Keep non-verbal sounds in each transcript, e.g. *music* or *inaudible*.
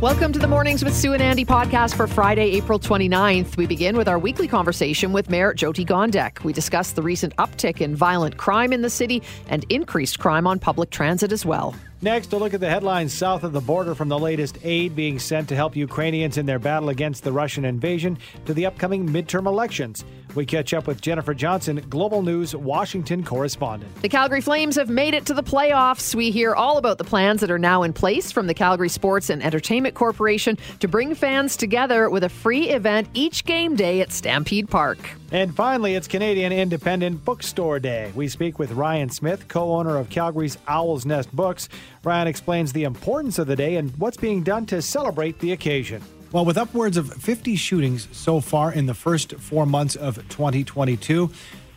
Welcome to the Mornings with Sue and Andy podcast for Friday, April 29th. We begin with our weekly conversation with Mayor Jyoti Gondek. We discuss the recent uptick in violent crime in the city and increased crime on public transit as well. Next, a look at the headlines south of the border from the latest aid being sent to help Ukrainians in their battle against the Russian invasion to the upcoming midterm elections. We catch up with Jennifer Johnson, Global News Washington correspondent. The Calgary Flames have made it to the playoffs. We hear all about the plans that are now in place from the Calgary Sports and Entertainment Corporation to bring fans together with a free event each game day at Stampede Park. And finally, it's Canadian Independent Bookstore Day. We speak with Ryan Smith, co owner of Calgary's Owl's Nest Books. Ryan explains the importance of the day and what's being done to celebrate the occasion. Well, with upwards of 50 shootings so far in the first four months of 2022,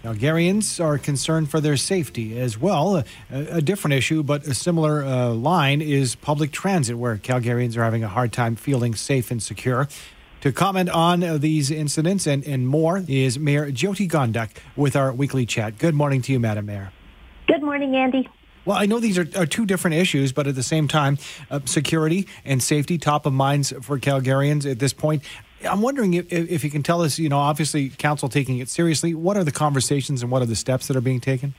Calgarians are concerned for their safety as well. A, a different issue, but a similar uh, line is public transit, where Calgarians are having a hard time feeling safe and secure. To comment on these incidents and, and more is Mayor Jyoti Gondek with our weekly chat. Good morning to you, Madam Mayor. Good morning, Andy. Well, I know these are, are two different issues, but at the same time, uh, security and safety top of minds for Calgarians at this point. I'm wondering if, if you can tell us, you know, obviously, council taking it seriously. What are the conversations and what are the steps that are being taken?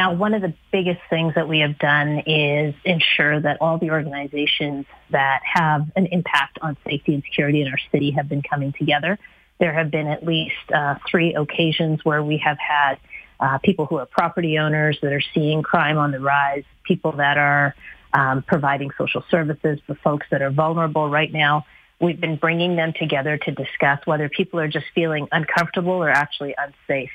Now, one of the biggest things that we have done is ensure that all the organizations that have an impact on safety and security in our city have been coming together. There have been at least uh, three occasions where we have had uh, people who are property owners that are seeing crime on the rise, people that are um, providing social services for folks that are vulnerable right now. We've been bringing them together to discuss whether people are just feeling uncomfortable or actually unsafe.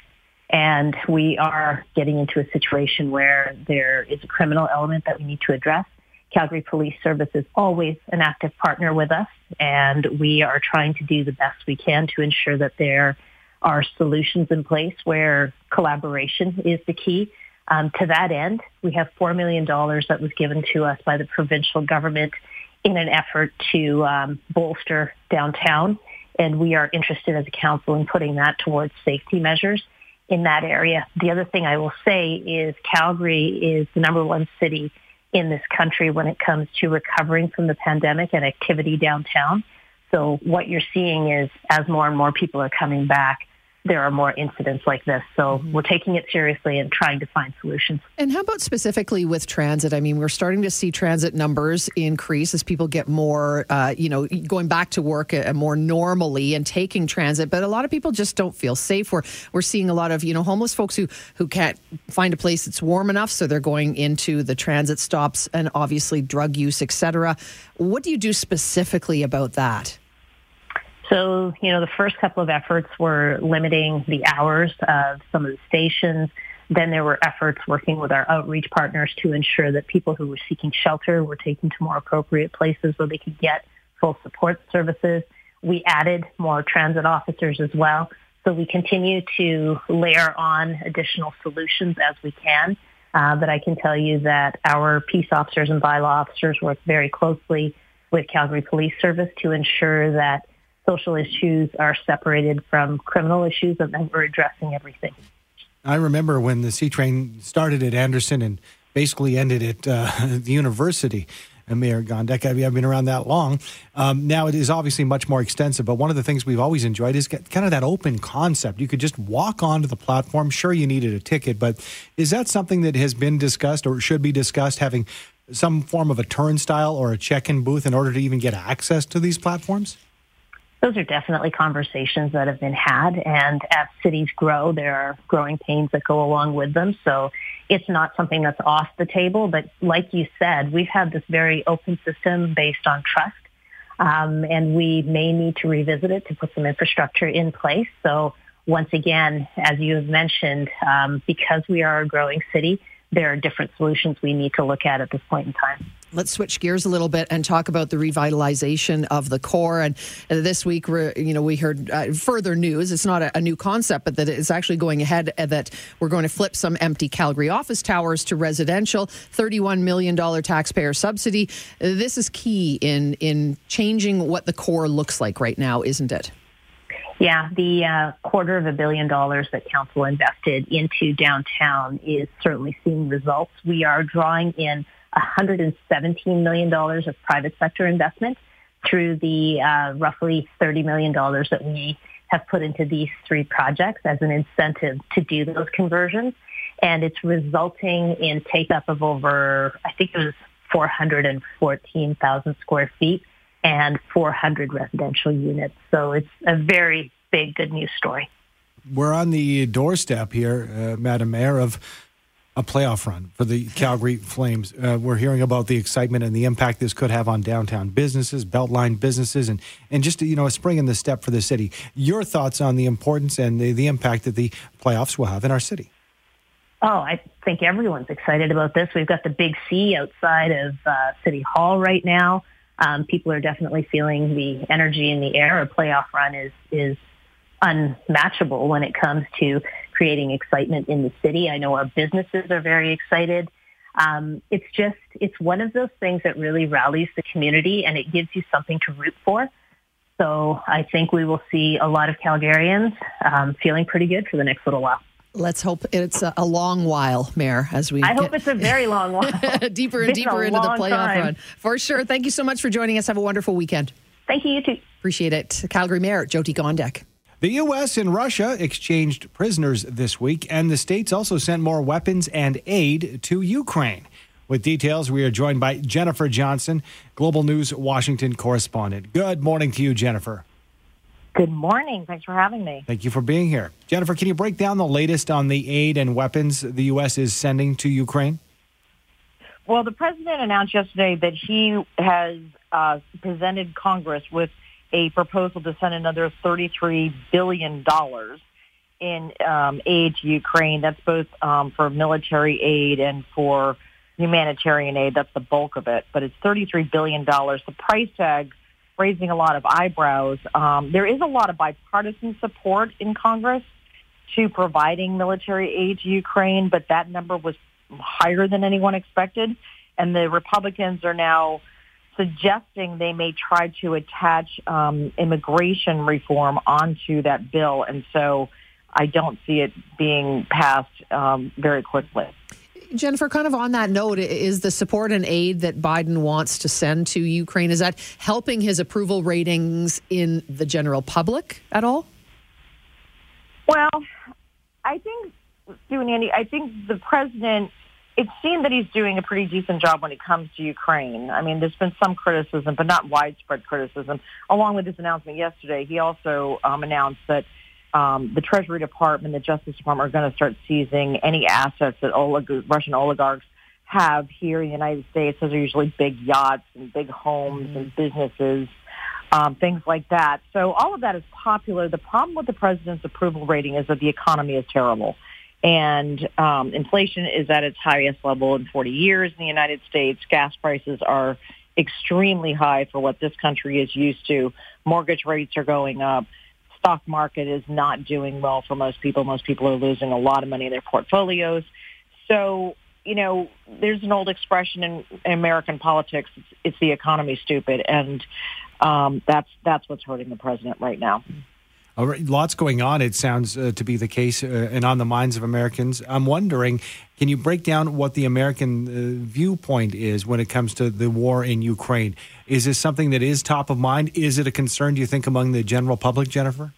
And we are getting into a situation where there is a criminal element that we need to address. Calgary Police Service is always an active partner with us, and we are trying to do the best we can to ensure that there are solutions in place where collaboration is the key. Um, to that end, we have $4 million that was given to us by the provincial government in an effort to um, bolster downtown. And we are interested as a council in putting that towards safety measures in that area. The other thing I will say is Calgary is the number one city in this country when it comes to recovering from the pandemic and activity downtown. So what you're seeing is as more and more people are coming back, there are more incidents like this. So mm-hmm. we're taking it seriously and trying to find solutions. And how about specifically with transit? I mean, we're starting to see transit numbers increase as people get more, uh, you know, going back to work uh, more normally and taking transit. But a lot of people just don't feel safe. We're we're seeing a lot of you know homeless folks who who can't find a place that's warm enough, so they're going into the transit stops, and obviously drug use, etc. What do you do specifically about that? So, you know, the first couple of efforts were limiting the hours of some of the stations. Then there were efforts working with our outreach partners to ensure that people who were seeking shelter were taken to more appropriate places where they could get full support services. We added more transit officers as well. So we continue to layer on additional solutions as we can. Uh, but I can tell you that our peace officers and bylaw officers work very closely with Calgary Police Service to ensure that social issues are separated from criminal issues and then we're addressing everything. I remember when the C train started at Anderson and basically ended at uh, *laughs* the university. Uh, Mayor Gondek, I've been around that long. Um, now it is obviously much more extensive, but one of the things we've always enjoyed is kind of that open concept. You could just walk onto the platform. Sure, you needed a ticket, but is that something that has been discussed or should be discussed? Having some form of a turnstile or a check-in booth in order to even get access to these platforms? Those are definitely conversations that have been had. And as cities grow, there are growing pains that go along with them. So it's not something that's off the table. But like you said, we've had this very open system based on trust. Um, and we may need to revisit it to put some infrastructure in place. So once again, as you have mentioned, um, because we are a growing city, there are different solutions we need to look at at this point in time. Let's switch gears a little bit and talk about the revitalization of the core. And this week, you know, we heard uh, further news. It's not a, a, new concept, but that it's actually going ahead. Uh, that we're going to flip some empty Calgary office towers to residential. Thirty-one million dollar taxpayer subsidy. This is key in in changing what the core looks like right now, isn't it? Yeah, the uh, quarter of a billion dollars that council invested into downtown is certainly seeing results. We are drawing in $117 million of private sector investment through the uh, roughly $30 million that we have put into these three projects as an incentive to do those conversions. And it's resulting in take up of over, I think it was 414,000 square feet and 400 residential units. So it's a very big good news story. We're on the doorstep here, uh, Madam Mayor, of a playoff run for the Calgary *laughs* Flames. Uh, we're hearing about the excitement and the impact this could have on downtown businesses, Beltline businesses, and, and just you know a spring in the step for the city. Your thoughts on the importance and the, the impact that the playoffs will have in our city? Oh, I think everyone's excited about this. We've got the big C outside of uh, City Hall right now. Um, people are definitely feeling the energy in the air. A playoff run is is unmatchable when it comes to creating excitement in the city. I know our businesses are very excited. Um, it's just it's one of those things that really rallies the community and it gives you something to root for. So I think we will see a lot of Calgarians um, feeling pretty good for the next little while. Let's hope it's a, a, long while, Mayor, as we. I hope it's a very long while. *laughs* deeper and deeper into the playoff time. run. For sure. Thank you so much for joining us. Have a wonderful weekend. Thank you, you too. Appreciate it. Calgary Mayor Jyoti Gondek. The U.S. and Russia exchanged prisoners this week, and the states also sent more weapons and aid to Ukraine. With details, we are joined by Jennifer Johnson, Global News Washington correspondent. Good morning to you, Jennifer. Good morning. Thanks for having me. Thank you for being here. Jennifer, can you break down the latest on the aid and weapons the U.S. is sending to Ukraine? Well, the president announced yesterday that he has uh, presented Congress with a proposal to send another $33 billion in um, aid to Ukraine. That's both um, for military aid and for humanitarian aid. That's the bulk of it. But it's $33 billion. The price tag raising a lot of eyebrows. Um, there is a lot of bipartisan support in Congress to providing military aid to Ukraine, but that number was higher than anyone expected. And the Republicans are now suggesting they may try to attach um, immigration reform onto that bill. And so I don't see it being passed um, very quickly. Jennifer, kind of on that note, is the support and aid that Biden wants to send to Ukraine, is that helping his approval ratings in the general public at all? Well, I think, Sue and Andy, I think the president, it seemed that he's doing a pretty decent job when it comes to Ukraine. I mean, there's been some criticism, but not widespread criticism. Along with his announcement yesterday, he also um, announced that um, the Treasury Department, the Justice Department are going to start seizing any assets that olig- Russian oligarchs have here in the United States. Those are usually big yachts and big homes mm-hmm. and businesses, um, things like that. So all of that is popular. The problem with the president's approval rating is that the economy is terrible. And um, inflation is at its highest level in 40 years in the United States. Gas prices are extremely high for what this country is used to. Mortgage rates are going up stock market is not doing well for most people. Most people are losing a lot of money in their portfolios. So, you know, there's an old expression in, in American politics: it's, it's, the economy, stupid, and um, that's that's what's hurting the president right now. Lots going on, it sounds uh, to be the case, uh, and on the minds of Americans. I'm wondering, can you break down what the American uh, viewpoint is when it comes to the war in Ukraine? Is this something that is top of mind? Is it a concern, do you think, among the general public, Jennifer?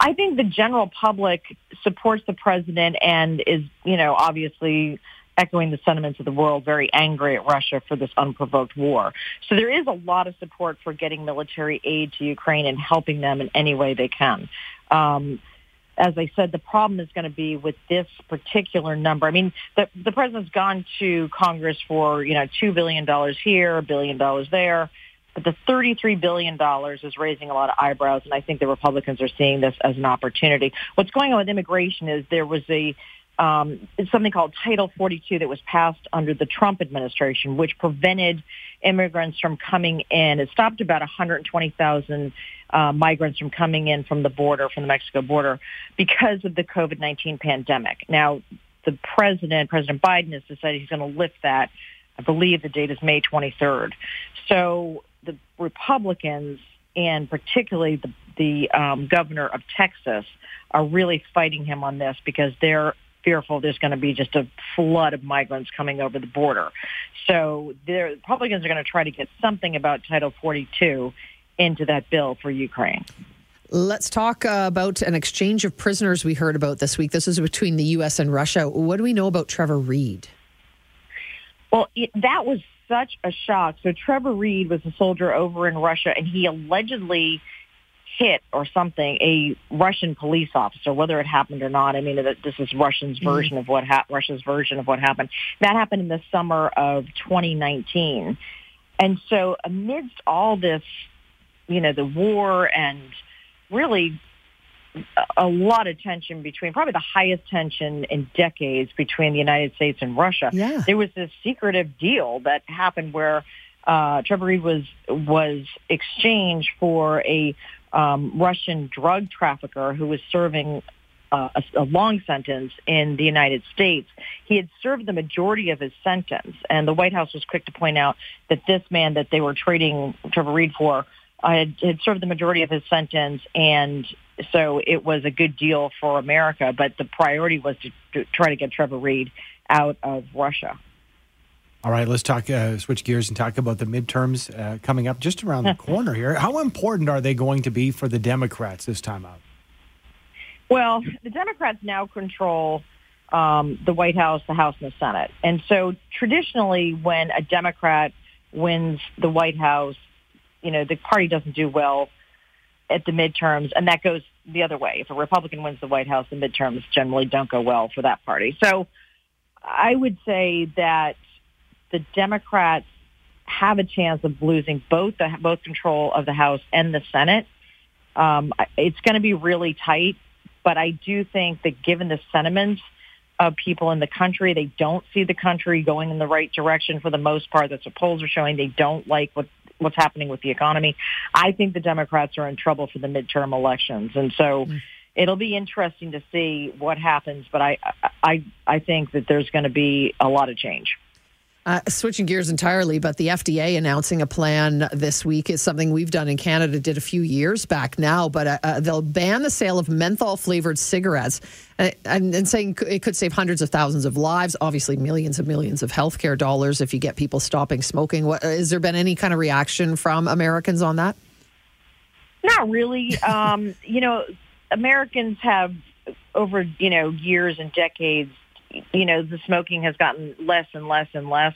I think the general public supports the president and is, you know, obviously echoing the sentiments of the world, very angry at Russia for this unprovoked war. So there is a lot of support for getting military aid to Ukraine and helping them in any way they can. Um, as I said, the problem is going to be with this particular number. I mean, the, the president's gone to Congress for, you know, $2 billion here, a billion dollars there. But the $33 billion is raising a lot of eyebrows, and I think the Republicans are seeing this as an opportunity. What's going on with immigration is there was a um, something called Title 42 that was passed under the Trump administration, which prevented immigrants from coming in. It stopped about 120,000 uh, migrants from coming in from the border, from the Mexico border, because of the COVID-19 pandemic. Now, the president, President Biden, has decided he's going to lift that. I believe the date is May 23rd. So the Republicans and particularly the the um, governor of Texas are really fighting him on this because they're fearful there's going to be just a flood of migrants coming over the border. So the Republicans are going to try to get something about Title 42 into that bill for Ukraine. Let's talk uh, about an exchange of prisoners we heard about this week. This is between the U.S. and Russia. What do we know about Trevor Reed? Well, it, that was such a shock. So Trevor Reed was a soldier over in Russia, and he allegedly hit or something a Russian police officer, whether it happened or not. I mean, this is Russia's mm-hmm. version of what ha- Russia's version of what happened. That happened in the summer of 2019, and so amidst all this, you know, the war and really a lot of tension between probably the highest tension in decades between the United States and Russia. Yeah. There was this secretive deal that happened where uh, Trevor Reed was was exchanged for a um, Russian drug trafficker who was serving uh, a, a, long sentence in the United States. He had served the majority of his sentence, and the White House was quick to point out that this man that they were trading Trevor Reed for uh, had, had served the majority of his sentence, and so it was a good deal for America. But the priority was to, to try to get Trevor Reed out of Russia. All right, let's talk. Uh, switch gears and talk about the midterms uh, coming up just around the corner here. How important are they going to be for the Democrats this time out? Well, the Democrats now control um, the White House, the House, and the Senate, and so traditionally, when a Democrat wins the White House, you know the party doesn't do well at the midterms, and that goes the other way. If a Republican wins the White House, the midterms generally don't go well for that party. So, I would say that the Democrats have a chance of losing both the both control of the House and the Senate. Um, it's going to be really tight, but I do think that given the sentiments of people in the country, they don't see the country going in the right direction for the most part. That's what polls are showing. They don't like what what's happening with the economy. I think the Democrats are in trouble for the midterm elections, and so. Mm. It'll be interesting to see what happens, but I, I, I think that there's going to be a lot of change. Uh, switching gears entirely, but the FDA announcing a plan this week is something we've done in Canada, did a few years back now, but uh, uh, they'll ban the sale of menthol flavored cigarettes uh, and, and, saying it could save hundreds of thousands of lives, obviously millions and millions of healthcare dollars if you get people stopping smoking. What, has there been any kind of reaction from Americans on that? Not really. *laughs* um, you know, Americans have over, you know, years and decades you know, the smoking has gotten less and less and less.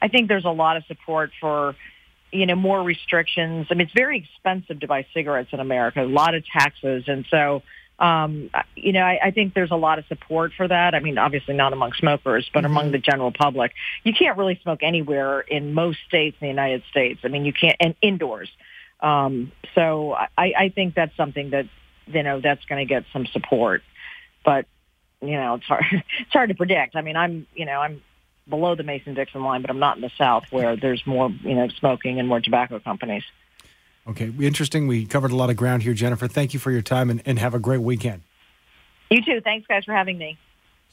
I think there's a lot of support for, you know, more restrictions. I mean, it's very expensive to buy cigarettes in America, a lot of taxes. And so, um, you know, I, I think there's a lot of support for that. I mean, obviously not among smokers, but mm-hmm. among the general public. You can't really smoke anywhere in most states in the United States. I mean, you can't, and indoors. Um, so I, I think that's something that, you know, that's going to get some support. But you know, it's hard, *laughs* it's hard to predict. I mean, I'm, you know, I'm below the Mason-Dixon line, but I'm not in the South where there's more, you know, smoking and more tobacco companies. Okay, interesting. We covered a lot of ground here, Jennifer. Thank you for your time and, and have a great weekend. You too. Thanks, guys, for having me.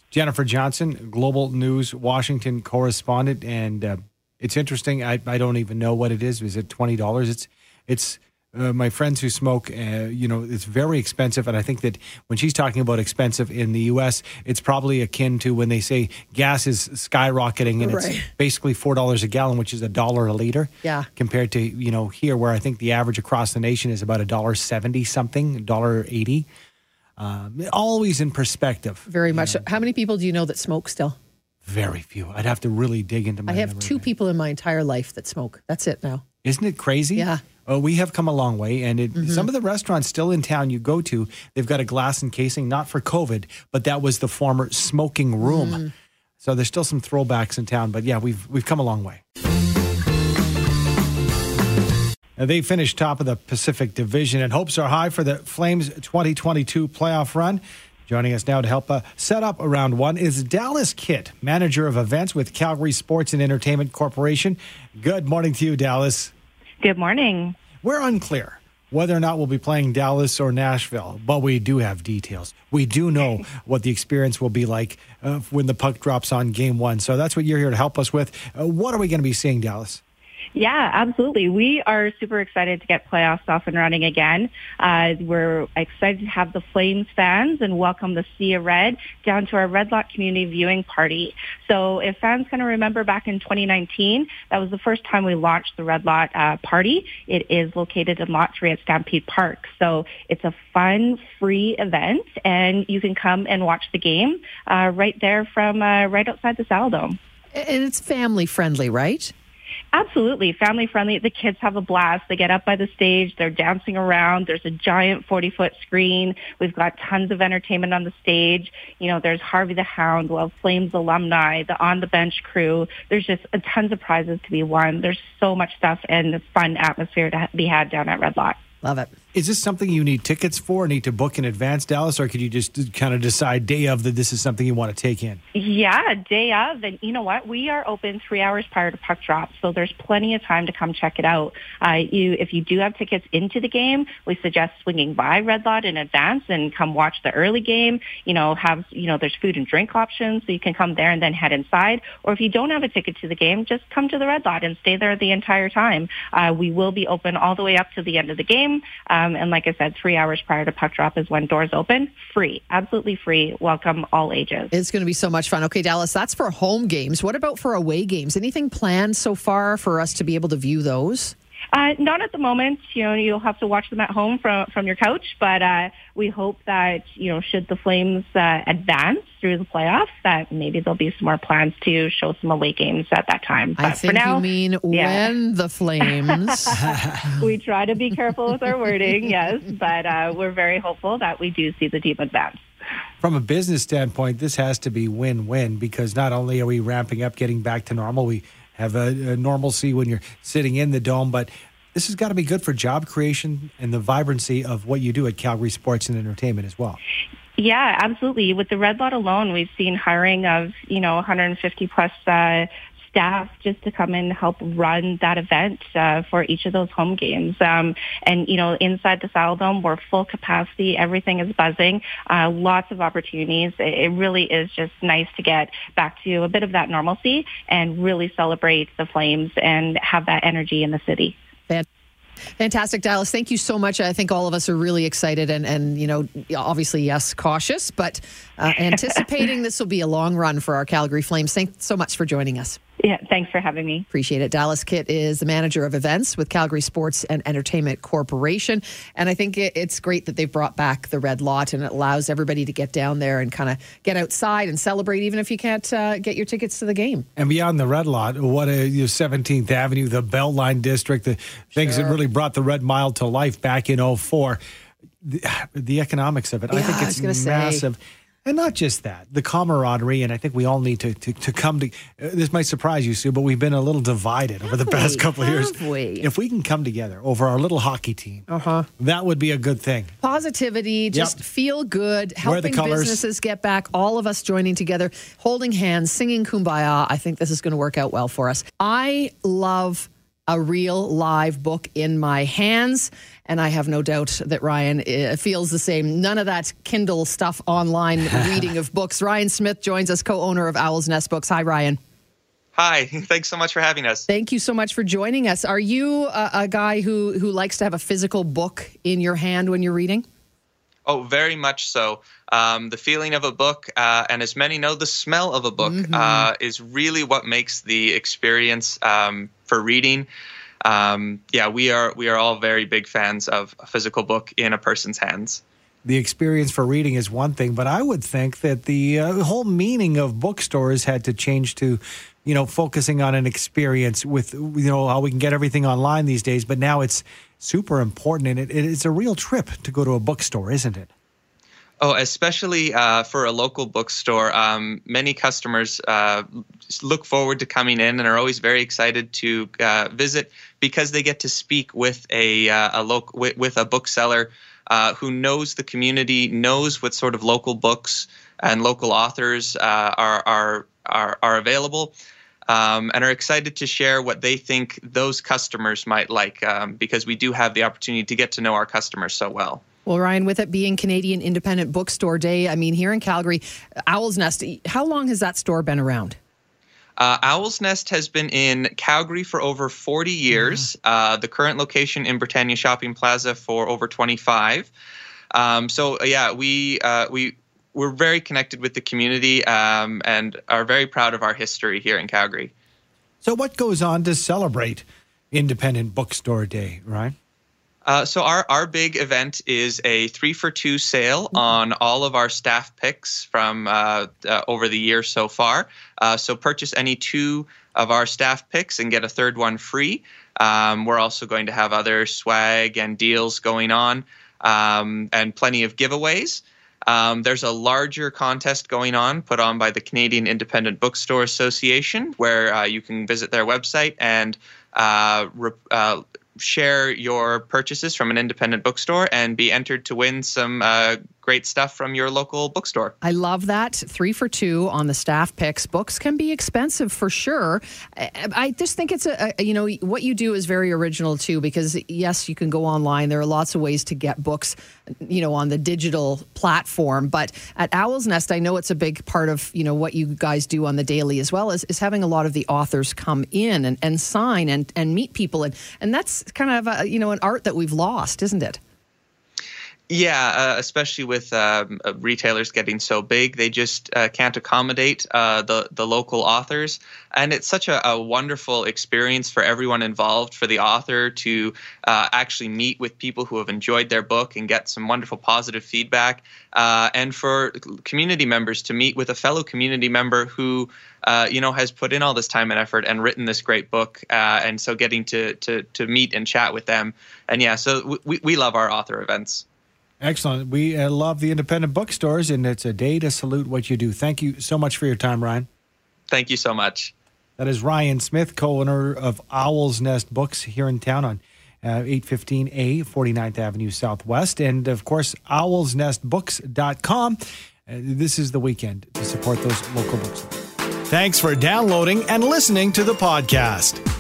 Jennifer Johnson, Global News Washington correspondent, and uh, it's interesting. I, I don't even know what it is. Is it twenty dollars? It's it's uh, my friends who smoke, uh, you know, it's very expensive. And I think that when she's talking about expensive in the U.S., it's probably akin to when they say gas is skyrocketing and right. it's basically four dollars a gallon, which is a dollar a liter. Yeah. Compared to you know here, where I think the average across the nation is about a dollar seventy something, dollar eighty. Um, always in perspective. Very much. Know. How many people do you know that smoke still? Very few. I'd have to really dig into my. I have two people in my entire life that smoke. That's it now. Isn't it crazy? Yeah. Oh, we have come a long way, and it, mm-hmm. some of the restaurants still in town you go to, they've got a glass encasing, not for COVID, but that was the former smoking room. Mm. So there's still some throwbacks in town, but yeah, we've we've come a long way. Now, they finished top of the Pacific Division, and hopes are high for the Flames 2022 playoff run. Joining us now to help uh, set up round one is Dallas Kitt, manager of events with Calgary Sports and Entertainment Corporation. Good morning to you, Dallas. Good morning. We're unclear whether or not we'll be playing Dallas or Nashville, but we do have details. We do know *laughs* what the experience will be like uh, when the puck drops on game one. So that's what you're here to help us with. Uh, what are we going to be seeing, Dallas? Yeah, absolutely. We are super excited to get playoffs off and running again. Uh, we're excited to have the Flames fans and welcome the Sea of Red down to our Red community viewing party. So if fans kind of remember back in 2019, that was the first time we launched the Red Lot uh, party. It is located in Lot 3 at Stampede Park. So it's a fun, free event and you can come and watch the game uh, right there from uh, right outside the Saddledome. And it's family friendly, right? Absolutely. Family friendly. The kids have a blast. They get up by the stage. They're dancing around. There's a giant 40 foot screen. We've got tons of entertainment on the stage. You know, there's Harvey the Hound, Well Flames alumni, the on the bench crew. There's just tons of prizes to be won. There's so much stuff and a fun atmosphere to be had down at Red Lot. Love it. Is this something you need tickets for, need to book in advance, Dallas, or could you just kind of decide day of that this is something you want to take in? Yeah, day of. And you know what? We are open three hours prior to puck drop, so there's plenty of time to come check it out. Uh, you, if you do have tickets into the game, we suggest swinging by Red Lot in advance and come watch the early game. You know, have you know, there's food and drink options, so you can come there and then head inside. Or if you don't have a ticket to the game, just come to the Red Lot and stay there the entire time. Uh, we will be open all the way up to the end of the game, um, and like I said, three hours prior to puck drop is when doors open. Free, absolutely free. Welcome all ages. It's going to be so much fun. Okay, Dallas, that's for home games. What about for away games? Anything planned so far for us to be able to view those? Uh, not at the moment. You know, you'll have to watch them at home from from your couch. But uh, we hope that you know, should the Flames uh, advance through the playoffs, that maybe there'll be some more plans to show some away games at that time. But I think for now, you mean yeah. when the Flames. *laughs* *laughs* we try to be careful with our wording, yes, but uh, we're very hopeful that we do see the team advance. From a business standpoint, this has to be win-win because not only are we ramping up, getting back to normal, we have a, a normalcy when you're sitting in the dome, but this has got to be good for job creation and the vibrancy of what you do at Calgary Sports and Entertainment as well. Yeah, absolutely. With the Red Lot alone, we've seen hiring of, you know, 150 plus uh, staff just to come and help run that event uh, for each of those home games. Um, and, you know, inside the Saddledome, we're full capacity. Everything is buzzing. Uh, lots of opportunities. It, it really is just nice to get back to a bit of that normalcy and really celebrate the Flames and have that energy in the city. Fantastic, Dallas. Thank you so much. I think all of us are really excited and, and you know, obviously, yes, cautious, but uh, *laughs* anticipating this will be a long run for our Calgary Flames. Thanks so much for joining us. Yeah, thanks for having me. Appreciate it. Dallas Kitt is the manager of events with Calgary Sports and Entertainment Corporation. And I think it's great that they've brought back the red lot and it allows everybody to get down there and kind of get outside and celebrate, even if you can't uh, get your tickets to the game. And beyond the red lot, what a you know, 17th Avenue, the Beltline District, the things sure. that really brought the Red Mile to life back in 04. The, the economics of it, yeah, I think it's I massive. Say. And not just that, the camaraderie, and I think we all need to, to, to come to. Uh, this might surprise you, Sue, but we've been a little divided have over the we? past couple have of years. We? If we can come together over our little hockey team, uh-huh. that would be a good thing. Positivity, just yep. feel good, helping businesses get back, all of us joining together, holding hands, singing kumbaya. I think this is going to work out well for us. I love a real live book in my hands. And I have no doubt that Ryan uh, feels the same. None of that Kindle stuff online *laughs* reading of books. Ryan Smith joins us, co owner of Owl's Nest Books. Hi, Ryan. Hi, *laughs* thanks so much for having us. Thank you so much for joining us. Are you a, a guy who, who likes to have a physical book in your hand when you're reading? Oh, very much so. Um, the feeling of a book, uh, and as many know, the smell of a book Mm-hmm. uh, is really what makes the experience um, for reading. Um, yeah, we are we are all very big fans of a physical book in a person's hands. The experience for reading is one thing, but I would think that the uh, whole meaning of bookstores had to change to, you know, focusing on an experience with, you know, how we can get everything online these days. But now it's super important, and it, it's a real trip to go to a bookstore, isn't it? Oh, especially uh, for a local bookstore. Um, many customers uh, look forward to coming in and are always very excited to uh, visit because they get to speak with a uh, a local with, with, a bookseller uh, who knows the community, knows what sort of local books and local authors uh, are are are, are available. Um, and are excited to share what they think those customers might like um, because we do have the opportunity to get to know our customers so well. Well, Ryan, with it being Canadian Independent Bookstore Day, I mean, here in Calgary, Owl's Nest, how long has that store been around? Uh, Owl's Nest has been in Calgary for over 40 years. Mm-hmm. Uh, the current location in Britannia Shopping Plaza for over 25. Um, so yeah, we uh, we we're very connected with the community um, and are very proud of our history here in Calgary. So, what goes on to celebrate Independent Bookstore Day, right? Uh, so our our big event is a three for two sale mm-hmm. on all of our staff picks from uh, uh, over the year so far. Uh, so purchase any two of our staff picks and get a third one free. Um, we're also going to have other swag and deals going on, um, and plenty of giveaways. Um, there's a larger contest going on put on by the Canadian Independent Bookstore Association, where uh, you can visit their website and uh, re- uh, share your purchases from an independent bookstore and be entered to win some uh, great stuff from your local bookstore. I love that. Three for two on the staff picks. Books can be expensive for sure. I just think it's a, you know, what you do is very original too, because yes, you can go online. There are lots of ways to get books, you know, on the digital platform. But at Owl's Nest, I know it's a big part of, you know, what you guys do on the daily as well, is, is having a lot of the authors come in and, and sign and, and meet people. And, and that's kind of, a, you know, an art that we've lost, isn't it? Yeah, uh, especially with um, uh, retailers getting so big, they just uh, can't accommodate uh, the the local authors, and it's such a, a, wonderful experience for everyone involved. For the author to uh, actually meet with people who have enjoyed their book and get some wonderful positive feedback, uh, and for community members to meet with a fellow community member who you know has put in all this time and effort and written this great book, and so getting to to to meet and chat with them, and yeah, so we we love our author events. Excellent. We uh, love the independent bookstores, and it's a day to salute what you do. Thank you so much for your time, Ryan. Thank you so much. That is Ryan Smith, co-owner of Owl's Nest Books here in town on uh, 815A, 49th Avenue Southwest. And, of course, owlsnestbooks.com. Uh, this is the weekend to support those local books. Thanks for downloading and listening to the podcast.